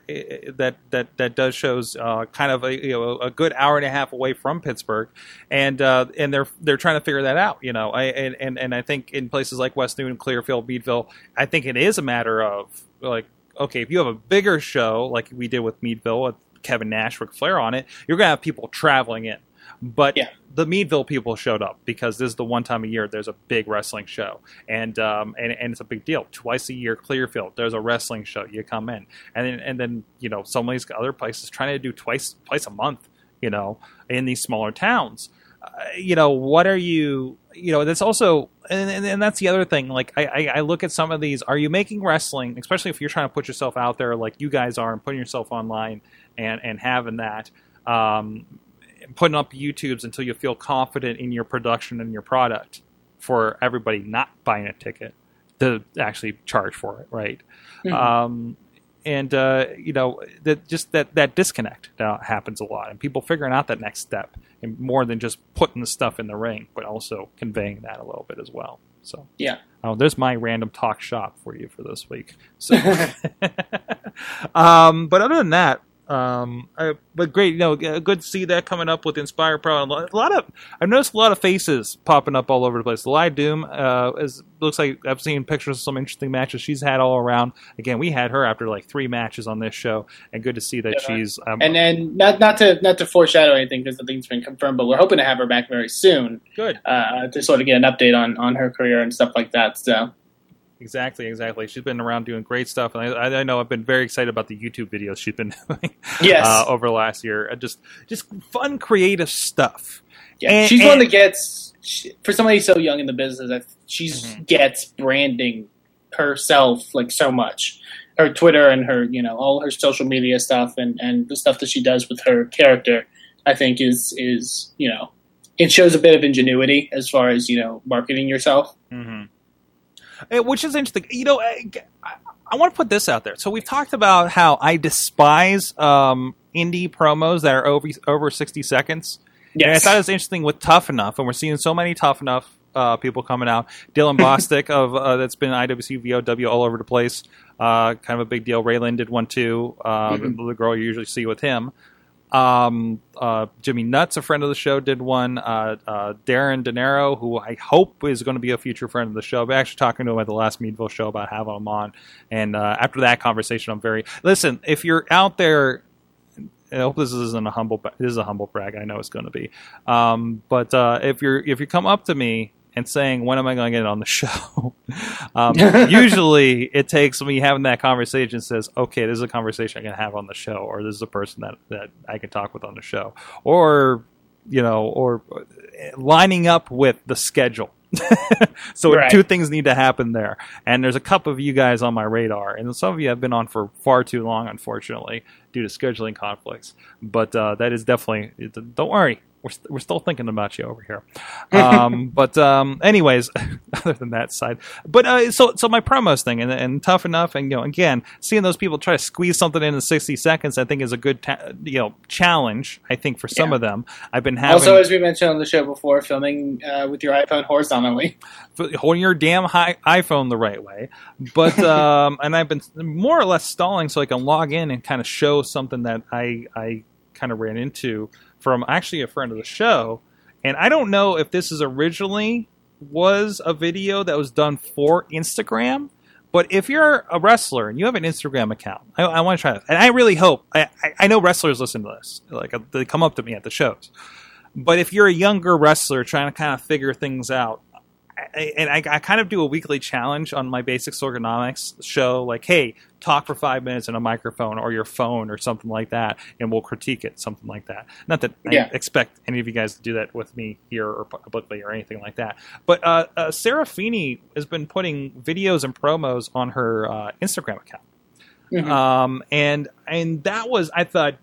S1: that that that does shows uh, kind of a you know a good hour and a half away from Pittsburgh, and uh, and they're they're trying to figure that out. You know, I, and and and I think in places like West Newton, Clearfield, Meadville, I think it is a matter of like okay, if you have a bigger show like we did with Meadville with Kevin Nash, Ric Flair on it, you're gonna have people traveling in. But
S3: Yeah.
S1: the Meadville people showed up because this is the one time a year there's a big wrestling show, and um, and, and it's a big deal. Twice a year, Clearfield, there's a wrestling show. You come in, and then and then you know some of these other places trying to do twice twice a month. You know, in these smaller towns, uh, you know what are you? You know, that's also and, and, and that's the other thing. Like I, I, I look at some of these. Are you making wrestling, especially if you're trying to put yourself out there like you guys are and putting yourself online and and having that. Um, putting up YouTubes until you feel confident in your production and your product for everybody not buying a ticket to actually charge for it, right?
S3: Mhm.
S1: Um, and uh, you know that just that that disconnect uh, happens a lot, and people figuring out that next step, and more than just putting the stuff in the ring, but also conveying that a little bit as well. So
S3: Yeah.
S1: Oh, there's my random talk shop for you for this week. So, <laughs> <laughs> um, but other than that, um, uh, but great, you know, good to see that coming up with Inspire Pro. A lot of, I've noticed a lot of faces popping up all over the place. Live Doom uh, is looks like I've seen pictures of some interesting matches she's had all around. Again, we had her after like three matches on this show, and good to see that
S3: Yeah.
S1: she's um,
S3: and then not not to not to foreshadow anything because nothing's been confirmed, but we're hoping to have her back very soon
S1: good.
S3: uh, to sort of get an update on on her career and stuff like that. So
S1: Exactly, exactly. She's been around doing great stuff, and I, I know I've been very excited about the YouTube videos she's been <laughs> doing
S3: yes,
S1: uh, over the last year. Uh, Just, just fun, creative stuff.
S3: yeah,
S1: and-
S3: she's one
S1: and-
S3: that gets she, for somebody so young in the business. She
S1: Mhm.
S3: gets branding herself like so much. Her Twitter and her, you know, all her social media stuff and and the stuff that she does with her character, I think is is you know, it shows a bit of ingenuity as far as you know marketing yourself.
S1: Mm-hmm. Which is interesting. You know, I, I, want to put this out there. So we've talked about how I despise um, indie promos that are over over sixty seconds. And I thought it was interesting with Tough Enough, and we're seeing so many Tough Enough uh, people coming out. Dylan Bostic <laughs> of uh, that's been IWC VOW all over the place. Uh, kind of a big deal. Raylan did one too. Uh, the, the girl you usually see with him. Um, uh, Jimmy Nuts, a friend of the show, did one. Uh, uh, Darren De Niro, who I hope is going to be a future friend of the show. But actually talking to him at the last Meadville show about having him on. And uh, after that conversation, I'm very listen. If you're out there I hope this isn't a humble. This is a humble brag. I know it's going to be. Um, but uh, if you're if you come up to me and saying when am I going to get it on the <laughs> show, um, <laughs> usually it takes me having that conversation. Says okay, this is a conversation I can have on the show, or this is a person that that I can talk with on the show, or you know, or uh, lining up with the schedule. <laughs> so
S3: Right.
S1: two things need to happen there, and there's a couple of you guys on my radar, and some of you have been on for far too long, unfortunately, due to scheduling conflicts. But uh, that is definitely. Don't worry, we're st- we're still thinking about you over here. <laughs> Um, but um, anyways, <laughs> other than that side, but uh, so so my promos thing and, and tough enough, and you know, again, seeing those people try to squeeze something in in sixty seconds, I think is a good ta- you know challenge. I think for some
S3: Yeah.
S1: of them, I've been having
S3: Also, as we mentioned on the show before, filming uh, with your iPhone horizontally.
S1: holding your damn hi- iPhone the right way. But <laughs> um, and I've been more or less stalling so I can log in and kind of show something that I I kind of ran into from actually a friend of the show. And I don't know if this is originally was a video that was done for Instagram. But if you're a wrestler and you have an Instagram account, I, I want to try this, and I really hope. I, I, I know wrestlers listen to this, like uh, they come up to me at the shows. But if you're a younger wrestler trying to kind of figure things out, I, and I, I kind of do a weekly challenge on my basics ergonomics show, like, hey, talk for five minutes in a microphone or your phone or something like that, and we'll critique it, something like that. Not that
S3: Yeah.
S1: I expect any of you guys to do that with me here or publicly or anything like that. But uh, uh, Sarah Feeney has been putting videos and promos on her uh, Instagram account.
S3: Mhm.
S1: Um, and and that was I thought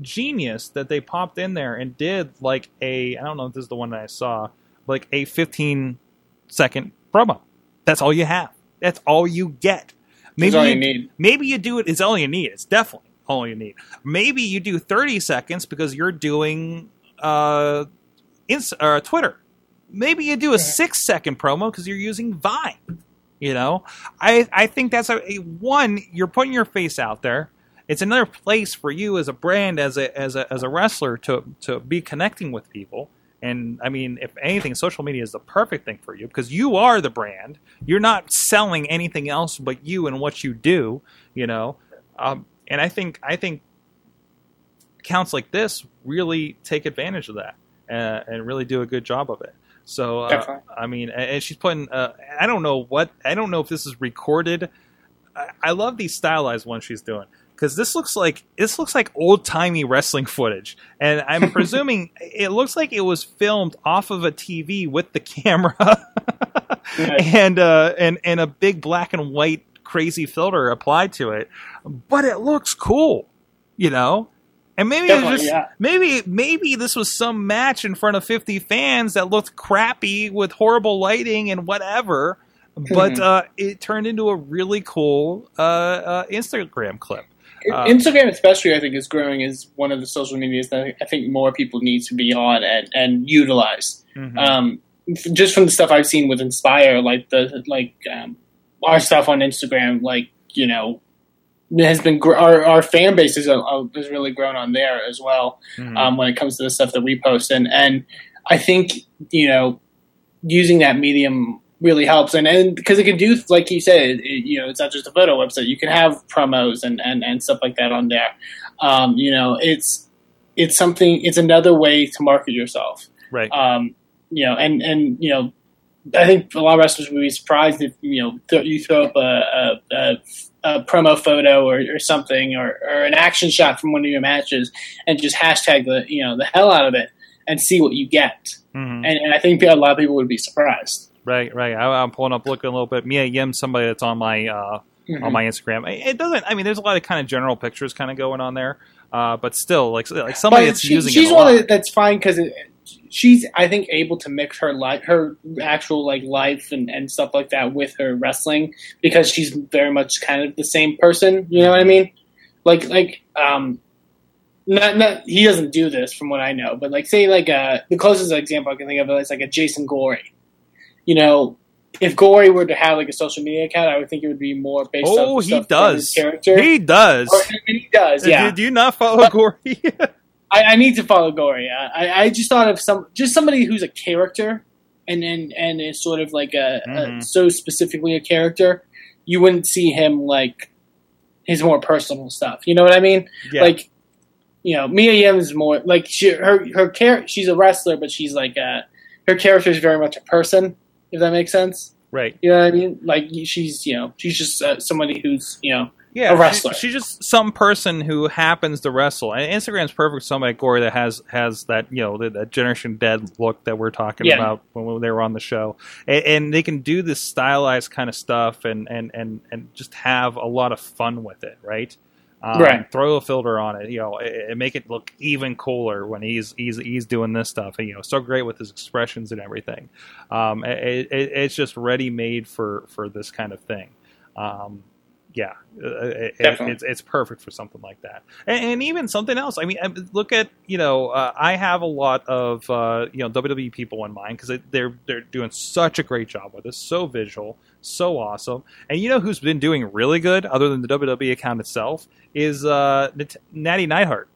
S1: genius that they popped in there and did like a I don't know if this is the one that I saw like a 15 second promo. That's all you have. That's all you get.
S3: That's all you need.
S1: Maybe you do it. It's all you need. It's definitely all you need. Maybe you do 30 seconds because you're doing uh, ins- uh Twitter. Maybe you do a six second promo because you're using Vine. You know, I I think that's a, a one. You're putting your face out there. It's another place for you as a brand, as a as a as a wrestler to to be connecting with people. And I mean, if anything, social media is the perfect thing for you because you are the brand. You're not selling anything else but you and what you do. You know, um, and I think I think accounts like this really take advantage of that uh, and really do a good job of it. So uh, I mean, and she's putting. Uh, I don't know what. I don't know if this is recorded. I, I love these stylized ones she's doing because this looks like this looks like old timey wrestling footage, and I'm <laughs> presuming it looks like it was filmed off of a TV with the camera <laughs> and uh, and and a big black and white crazy filter applied to it, but it looks cool, you know. And maybe it was just
S3: yeah.
S1: maybe maybe this was some match in front of 50 fans that looked crappy with horrible lighting and whatever, but
S3: Mhm.
S1: uh, it turned into a really cool uh, uh, Instagram clip. Uh,
S3: Instagram, especially, I think, is growing as one of the social medias that I think more people need to be on and, and utilize.
S1: Mhm.
S3: Um, f- just from the stuff I've seen with Inspire, like the like um, our stuff on Instagram, like you know, has been gr- our our fan base is, uh, has really grown on there as well
S1: Mhm.
S3: um, when it comes to the stuff that we post. And and I think you know using that medium really helps. And and because it can do like you said, it, you know, it's not just a photo website. You can have promos and and, and stuff like that on there. Um, you know, it's it's something. It's another way to market yourself.
S1: right.
S3: Um, you know, and and you know. I think a lot of wrestlers would be surprised if you know th- you throw up a, a, a, a promo photo or, or something or, or an action shot from one of your matches and just hashtag the you know the hell out of it and see what you get.
S1: Mhm.
S3: And, and I think a lot of people would be surprised.
S1: Right, right. I, I'm pulling up, looking a little bit. Mia Yim, somebody that's on my uh,
S3: Mhm.
S1: on my Instagram. It it doesn't. I mean, there's a lot of kind of general pictures kind of going on there, uh, but still, like like somebody
S3: But
S1: that's
S3: she-
S1: using
S3: she's one that's fine because she's I think able to mix her life, her actual like life and, and stuff like that with her wrestling because she's very much kind of the same person. You know what I mean? Like like um. Not, not he doesn't do this from what I know, but like say like uh the closest example I can think of is like a Jason Gory. You know, if Gory were to have like a social media account, I would think it would be more based
S1: Oh, he does.
S3: his character.
S1: He does.
S3: Or- and he does, yeah.
S1: Do, do you not follow Gory? <laughs>
S3: I, I need to follow Gory. I, I just thought of some just somebody who's a character, and and and is sort of like a,
S1: Mhm.
S3: a so specifically a character. You wouldn't see him like his more personal stuff. You know what I mean?
S1: yeah.
S3: Like, you know, Mia Yim is more like she her her char- She's a wrestler, but she's like a, her character is very much a person. If that makes sense.
S1: right.
S3: You know what I mean? Like she's you know she's just uh, somebody who's you know
S1: Yeah,
S3: a wrestler.
S1: She, she's just some person who happens to wrestle, and Instagram's perfect. for Somebody like Gory that has has that you know that, that Generation Dead look that we're talking
S3: Yeah.
S1: about when they were on the show, and, and they can do this stylized kind of stuff, and and and and just have a lot of fun with it, right? Um,
S3: Right.
S1: Throw a filter on it, you know, and and make it look even cooler when he's he's he's doing this stuff. And, you know, so great with his expressions and everything. Um, it, it, it's just ready made for for this kind of thing. Um, yeah, uh, it, it- it's it's perfect for something like that, and, and even something else. I mean, uh, look at you know, uh, I have a lot of uh, you know WWE people in mind because they're they're doing such a great job with this, so visual, so awesome. And you know who's been doing really good, other than the WWE account itself, is uh, Nat- Natty Neidhart.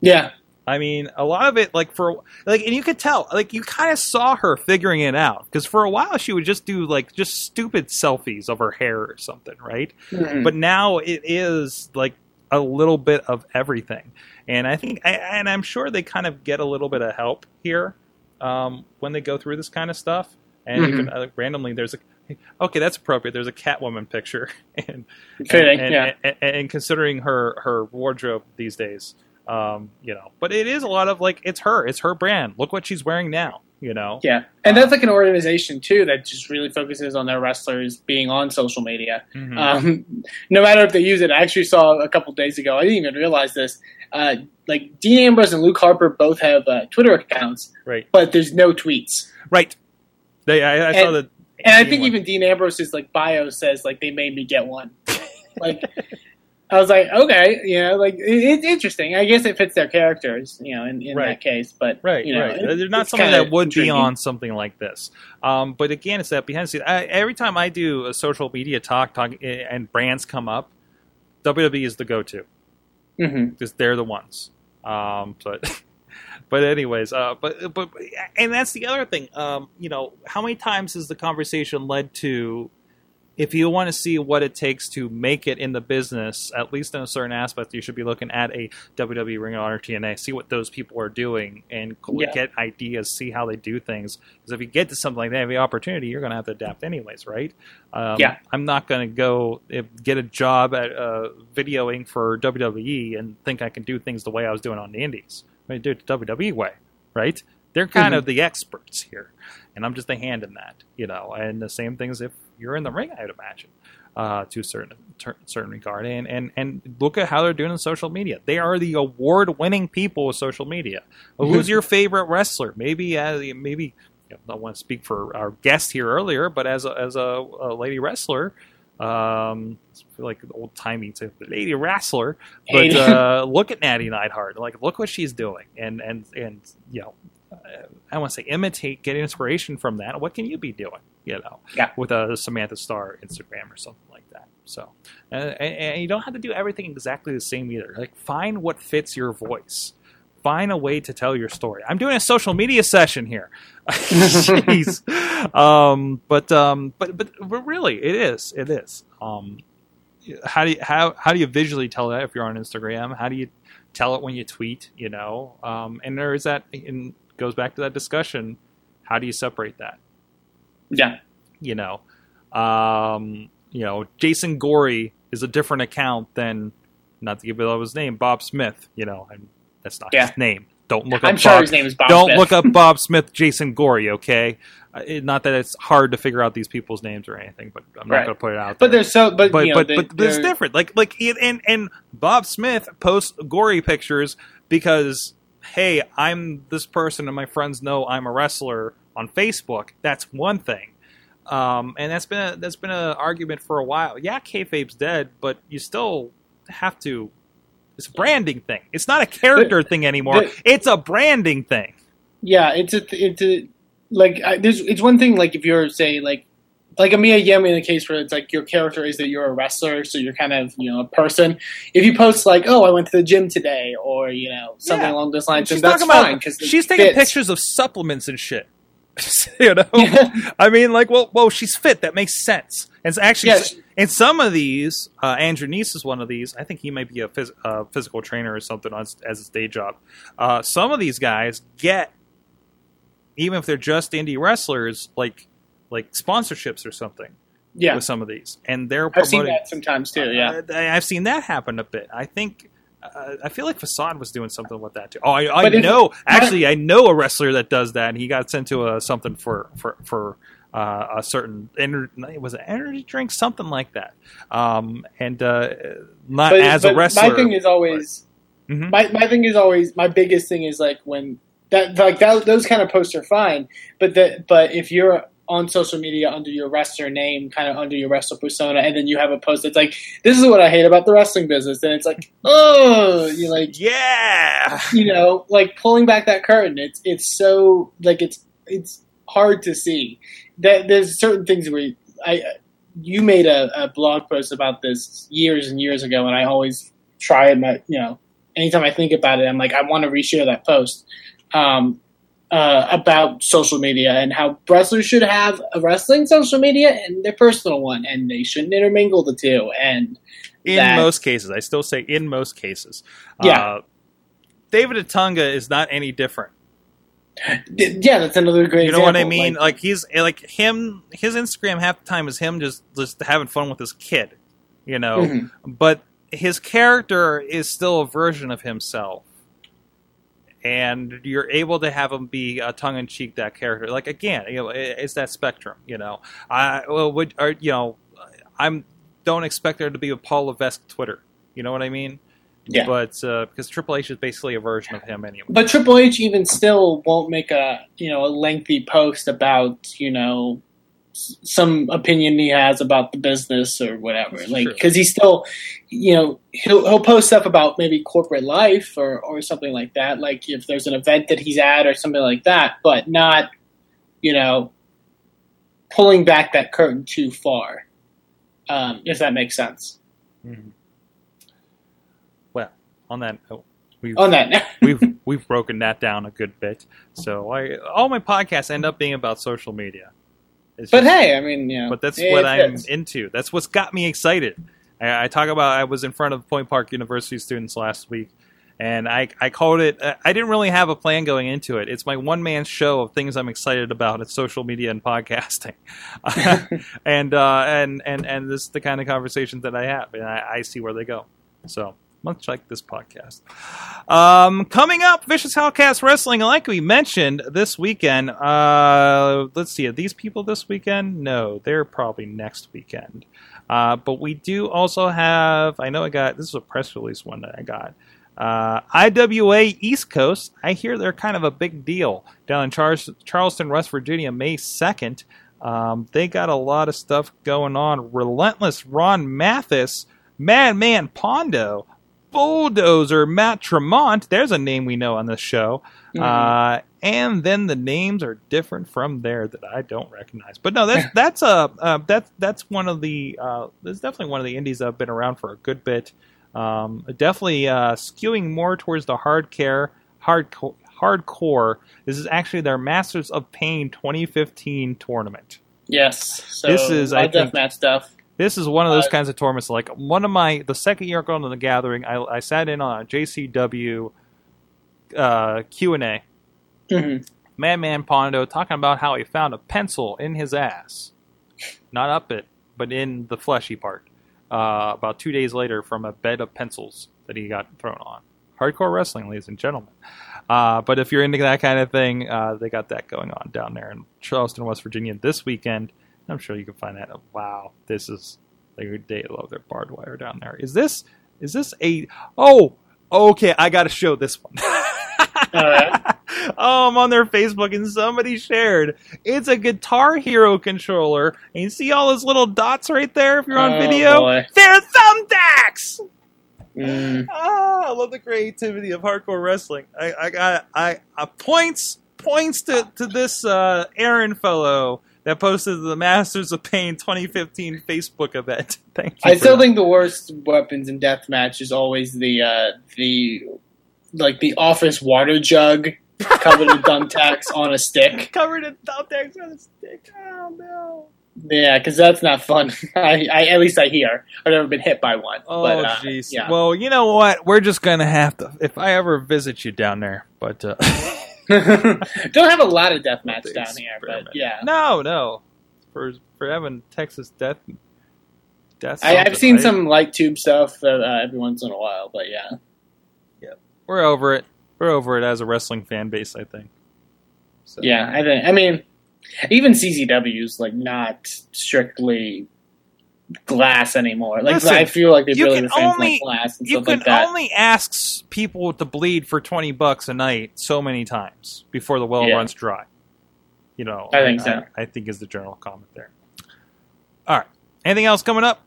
S3: yeah
S1: I mean, a lot of it, like for like, and you could tell, like you kind of saw her figuring it out because for a while she would just do like just stupid selfies of her hair or something, right?
S3: Mhm.
S1: But now it is like a little bit of everything, and I think, I- and I'm sure they kind of get a little bit of help here um, when they go through this kind of stuff, and
S3: Mhm.
S1: even uh, randomly there's a. Okay, that's appropriate. There's a Catwoman picture, <laughs> and
S3: Fitting,
S1: and,
S3: yeah.
S1: and, and, and considering her her wardrobe these days, um, you know. But it is a lot of like it's her, it's her brand. Look what she's wearing now. You know,
S3: Yeah, and that's like an organization too that just really focuses on their wrestlers being on social media.
S1: Mhm.
S3: Um, <laughs> no matter if they use it. I actually saw a couple days ago. I didn't even realize this. Uh, like Dean Ambrose and Luke Harper both have uh, Twitter accounts,
S1: right,
S3: but there's no tweets.
S1: right. They, I, I saw
S3: And-
S1: that.
S3: And I think
S1: one.
S3: even Dean Ambrose's like bio says like they made me get one. <laughs> like I was like, okay, you know, like it's interesting. I guess it fits their characters, you know, in, in
S1: Right.
S3: that case. But
S1: Right,
S3: you know,
S1: right.
S3: it-
S1: They're not something that would be on something like this. Um, but again, it's that behind the scenes. I, every time I do a social media talk, talk eh, and brands come up, WWE is the go-to because they're the ones. Um, but <laughs> but anyways, uh, but but and that's the other thing. Um, you know, how many times has the conversation led to? If you want to see what it takes to make it in the business, at least in a certain aspect, you should be looking at a WWE Ring of Honor TNA, see what those people are doing, and
S3: Yeah.
S1: get ideas, see how they do things. Because if you get to something like that, the opportunity, you're going to have to adapt anyways, right? Um,
S3: Yeah.
S1: I'm not going to go if, get a job at uh, videoing for WWE and think I can do things the way I was doing on the Indies. To do it the WWE way, right? They're kind
S3: Mhm.
S1: of the experts here, and I'm just a hand in that, you know. And the same things if you're in the ring, I'd imagine, uh, to a certain ter- certain regard. And and and look at how they're doing in social media. They are the award-winning people with social media. Well, <laughs> who's your favorite wrestler? Maybe as maybe. You know, I don't want to speak for our guest here earlier, but as a, as a, a lady wrestler, um, like old timey to the lady wrestler, but uh, look at Natty Neidhart. Like, look what she's doing, and and and you know, uh, I want to say imitate, get inspiration from that. What can you be doing? You know,
S3: Yeah.
S1: with a Samantha Starr Instagram or something like that. So, and, and you don't have to do everything exactly the same either. Like, find what fits your voice. Find a way to tell your story. I'm doing a social media session here. <laughs> Jeez. Um, but um, but but but really, it is. It is. Um, how do you how how do you visually tell that if you're on Instagram? How do you tell it when you tweet? You know, um, and there is that. And goes back to that discussion. How do you separate that?
S3: Yeah,
S1: You know, um, you know, Jason Gory is a different account than not to give it his name, Bob Smith. You know, and that's not
S3: Yeah.
S1: his name. Don't look
S3: I'm
S1: up.
S3: sure
S1: Bob,
S3: his name is Bob.
S1: don't
S3: Smith.
S1: look up Bob Smith, Jason Gory. Okay, uh, it, not that it's hard to figure out these people's names or anything, but I'm not
S3: Right.
S1: going to put it out.
S3: But
S1: there
S3: there's so, but
S1: but
S3: you know,
S1: but
S3: they-
S1: but, but it's different. Like like it, and and Bob Smith posts gory pictures because hey, I'm this person and my friends know I'm a wrestler on Facebook. That's one thing. Um, and that's been a, that's been an argument for a while. Yeah, kayfabe's dead, but you still have to. It's a branding thing. It's not a character thing anymore. it's a branding thing.
S3: Yeah, it's a it's a like I, there's it's one thing like if you're say like like a Mia Yim in a case where it's like your character is that you're a wrestler, so you're kind of you know a person. If you post like oh I went to the gym today or you know something
S1: Yeah.
S3: along those lines,
S1: She's
S3: that's
S1: talking about
S3: fine because
S1: she's taking pictures of supplements and shit. <laughs> you know, <laughs> I mean, like, well, well, she's fit. That makes sense. And it's actually,
S3: Yes.
S1: in some of these, uh, Andrew Neese is one of these. I think he might be a phys- uh, physical trainer or something on, as his day job. Uh, some of these guys get, even if they're just indie wrestlers, like like sponsorships or something
S3: Yeah,
S1: with some of these, and they're
S3: I've seen
S1: promoting-
S3: that sometimes too. Yeah,
S1: uh, I- I've seen that happen a bit. I think. Uh, I feel like Facade was doing something with that too. Oh, I, I know. Actually, I know a wrestler that does that, and he got sent to a something for for for uh, a certain ener- was it energy drink, something like that. Um, and uh, not
S3: but,
S1: as
S3: but
S1: a wrestler.
S3: my thing is always
S1: Mhm.
S3: my my thing is always my biggest thing is like when that like that those kind of posts are fine, but that but if you're on social media under your wrestler name, kind of under your wrestler persona, and then you have a post that's like, "This is what I hate about the wrestling business," and it's like, oh, you like
S1: yeah,
S3: you know, like pulling back that curtain. It's it's so like it's it's hard to see. That there's certain things where I you made a, a blog post about this years and years ago, and I always try it. My you know, anytime I think about it, I'm like I want to reshare that post. Um, uh, about social media and how wrestlers should have a wrestling social media and their personal one, and they shouldn't intermingle the two. And
S1: in
S3: that-
S1: most cases, I still say in most cases.
S3: Yeah.
S1: Uh, David Otunga is not any different.
S3: yeah, that's another great.
S1: You know what I mean? Like, he's like him. His Instagram half the time is him just just having fun with his kid. You know,
S3: Mhm.
S1: but his character is still a version of himself. And you're able to have him be a tongue in cheek that character. Like again, you know, it- it's that spectrum. You know, I well, would or you know, I'm don't expect there to be a Paul Levesque Twitter. You know what I mean?
S3: Yeah.
S1: But uh, because Triple H is basically a version of him anyway.
S3: But Triple H even still won't make a you know a lengthy post about you know some opinion he has about the business or whatever. Like because he's still you know he'll he'll post stuff about maybe corporate life or or something like that. Like if there's an event that he's at or something like that, but not you know pulling back that curtain too far. Um, if that makes sense.
S1: Well, on that note, we've
S3: On that, <laughs>
S1: we've we've broken that down a good bit. So I, all my podcasts end up being about social media. It's
S3: but
S1: just-
S3: hey, I mean, know,
S1: but that's
S3: it
S1: what I'm into. That's what's got me excited. I, I talk about I was in front of Point Park University students last week, and I I called it. I didn't really have a plan going into it. It's my one man show of things I'm excited about. It's social media and podcasting, <laughs> <laughs> and uh, and and and this is the kind of conversations that I have, and I, I see where they go. So much like this podcast. Um, coming up, Vicious Hellcast Wrestling, like we mentioned this weekend. Uh, let's see, these people this weekend? No, they're probably next weekend. Uh, but we do also have, I know I got, this is a press release one that I got. Uh, IWA East Coast, I hear they're kind of a big deal down in Charles, Charleston, West Virginia, May 2nd. Um, they got a lot of stuff going on. Relentless Ron Mathis, Madman Pondo, Bulldozer Matt Tremont. There's a name we know on this show. Uh, and then the names are different from there that I don't recognize. But no, that's that's a uh, that's that's one of the uh, that's definitely one of the indies that have been around for a good bit. Um, definitely uh, skewing more towards the hard care, hardcore. Hardcore. This is actually their Masters of Pain 2015 tournament.
S3: Yes. So
S1: This is, I
S3: deathmatch stuff.
S1: This is one of those
S3: Uh,
S1: kinds of tournaments. Like one of my the second year going to the gathering, I, I sat in on a JCW uh, Q and A.
S3: Mhm.
S1: Madman Pondo talking about how he found a pencil in his ass, not up it, but in the fleshy part. Uh, about two days later, from a bed of pencils that he got thrown on. Hardcore wrestling, ladies and gentlemen. Uh, but if you're into that kind of thing, uh, they got that going on down there in Charleston, West Virginia this weekend. I'm sure you can find that. Wow, this is they they love their barbed wire down there. Is this is this a oh okay? I got to show this one. <laughs>
S3: Right. <laughs>
S1: oh, I'm on their Facebook and somebody shared. It's a Guitar Hero controller. And you see all those little dots right there if you're on
S3: Oh,
S1: video?
S3: boy.
S1: They're thumbtacks!
S3: Mm.
S1: Ah, I love the creativity of hardcore wrestling. I, I got I, I points points to, to this uh, Aaron fellow that posted the Masters of Pain 2015 Facebook event. <laughs> Thank you.
S3: I still
S1: that.
S3: think the worst weapons in deathmatch is always the uh, the like the office water jug covered in <laughs> thumbtacks on a stick.
S1: covered in thumbtacks on a stick. Oh no.
S3: Yeah, because that's not fun. <laughs> I, I at least I hear. I've never been hit by one.
S1: Oh
S3: uh,
S1: jeez.
S3: yeah.
S1: Well, you know what? We're just gonna have to if I ever visit you down there. But uh, <laughs>
S3: Don't have a lot of deathmatch
S1: Big
S3: down here, but yeah.
S1: no, no. For for having Texas death. Death.
S3: I, I've seen
S1: right?
S3: some light tube stuff uh, uh, every once in a while, but yeah.
S1: We're over it. We're over it as a wrestling fan base. I think. So,
S3: Yeah, I think. I mean, even CCW is like not strictly glass anymore. Like
S1: Listen,
S3: I feel like they
S1: you
S3: really
S1: can only-
S3: glass and stuff like that.
S1: You can only ask people to bleed for twenty bucks a night so many times before the well
S3: Yeah.
S1: runs dry. You know,
S3: I think so.
S1: I, think is the general comment there. All right. Anything else coming up?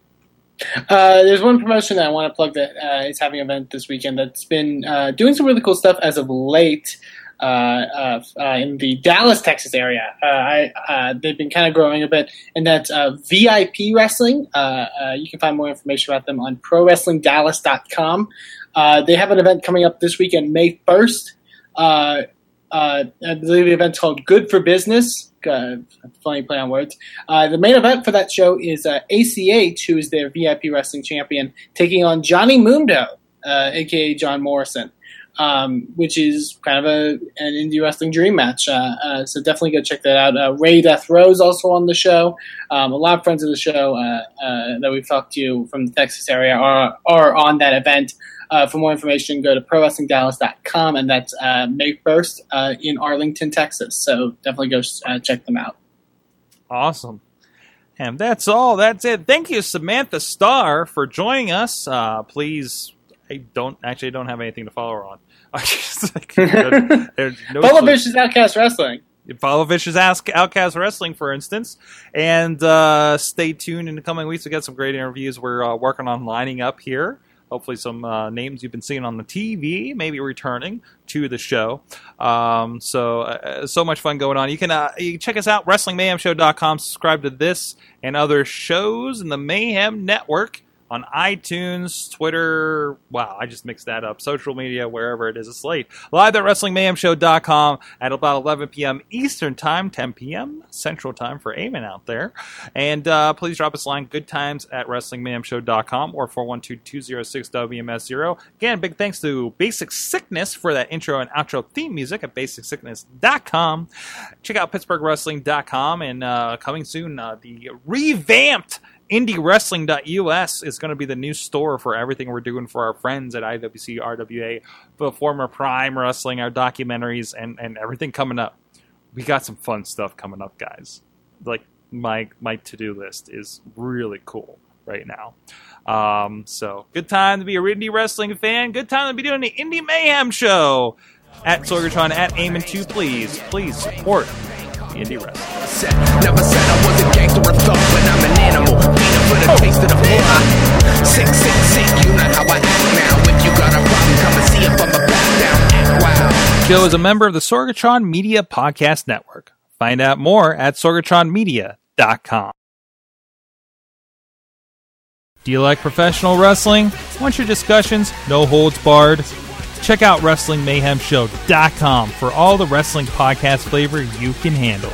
S3: Uh, there's one promotion that I want to plug that uh, is having an event this weekend that's been uh, doing some really cool stuff as of late in the Dallas, Texas area. Uh, I, uh, they've been kind of growing a bit, and that's uh, VIP Wrestling. Uh, uh, you can find more information about them on ProWrestlingDallas.com. Uh, they have an event coming up this weekend, May 1st. Uh, uh, I believe the event's called Good for Business. Uh, funny play on words. Uh, the main event for that show is uh, ACH, who is their VIP wrestling champion, taking on Johnny Mundo, uh, aka John Morrison, um, which is kind of a an indie wrestling dream match. Uh, uh, so definitely go check that out. Uh, Ray Death Rose also on the show. Um, a lot of friends of the show uh, uh, that we've talked to from the Texas area are are on that event. Uh, for more information, go to ProWrestlingDallas.com, and that's May 1st uh, in Arlington, Texas. So definitely go check them out.
S1: Awesome. And that's all. That's it. Thank you, Samantha Starr, for joining us. Please, I don't actually don't have anything to follow her on. <laughs> <laughs>
S3: There's no Follow Vicious Outcast Wrestling.
S1: Follow Vicious Outcast Wrestling, for instance, and uh, stay tuned in the coming weeks. We got some great interviews we're uh, working on lining up here. Hopefully, some uh, names you've been seeing on the TV, maybe returning to the show. Um, so, uh, so much fun going on. You can, uh, you can check us out, WrestlingMayhemShow.com. Subscribe to this and other shows in the Mayhem Network on iTunes, Twitter. Wow, I just mixed that up. Social media, wherever it is, it's late. Live at WrestlingMayhemShow.com at about 11 p.m. Eastern Time, 10 p.m. Central Time for Eamon out there. And uh, please drop us a line, good times at WrestlingMayhemShow.com or 412-206-WMS0. Again, big thanks to Basic Sickness for that intro and outro theme music at BasicSickness.com. Check out PittsburghWrestling.com and uh, coming soon, uh, the revamped IndieWrestling.us is going to be the new store for everything we're doing for our friends at IWC, RWA, the former Prime Wrestling, our documentaries, and, and everything coming up. We got some fun stuff coming up, guys. Like my my to do list is really cool right now. Um, so good time to be a indie wrestling fan. Good time to be doing the Indie Mayhem show at Sorgatron at Eamon2. Please, please support indie wrestling. Never said I was a gangster or thug, but I'm an animal. For the Sick, sick, sick. You know how I act now. If you got a problem, come and see if I'm a back down. Joe is a member of the Sorgatron Media Podcast Network. Find out more at sorgatronmedia.com. Do you like professional wrestling? Want your discussions no holds barred? Check out WrestlingMayhemShow.com for all the wrestling podcast flavor you can handle.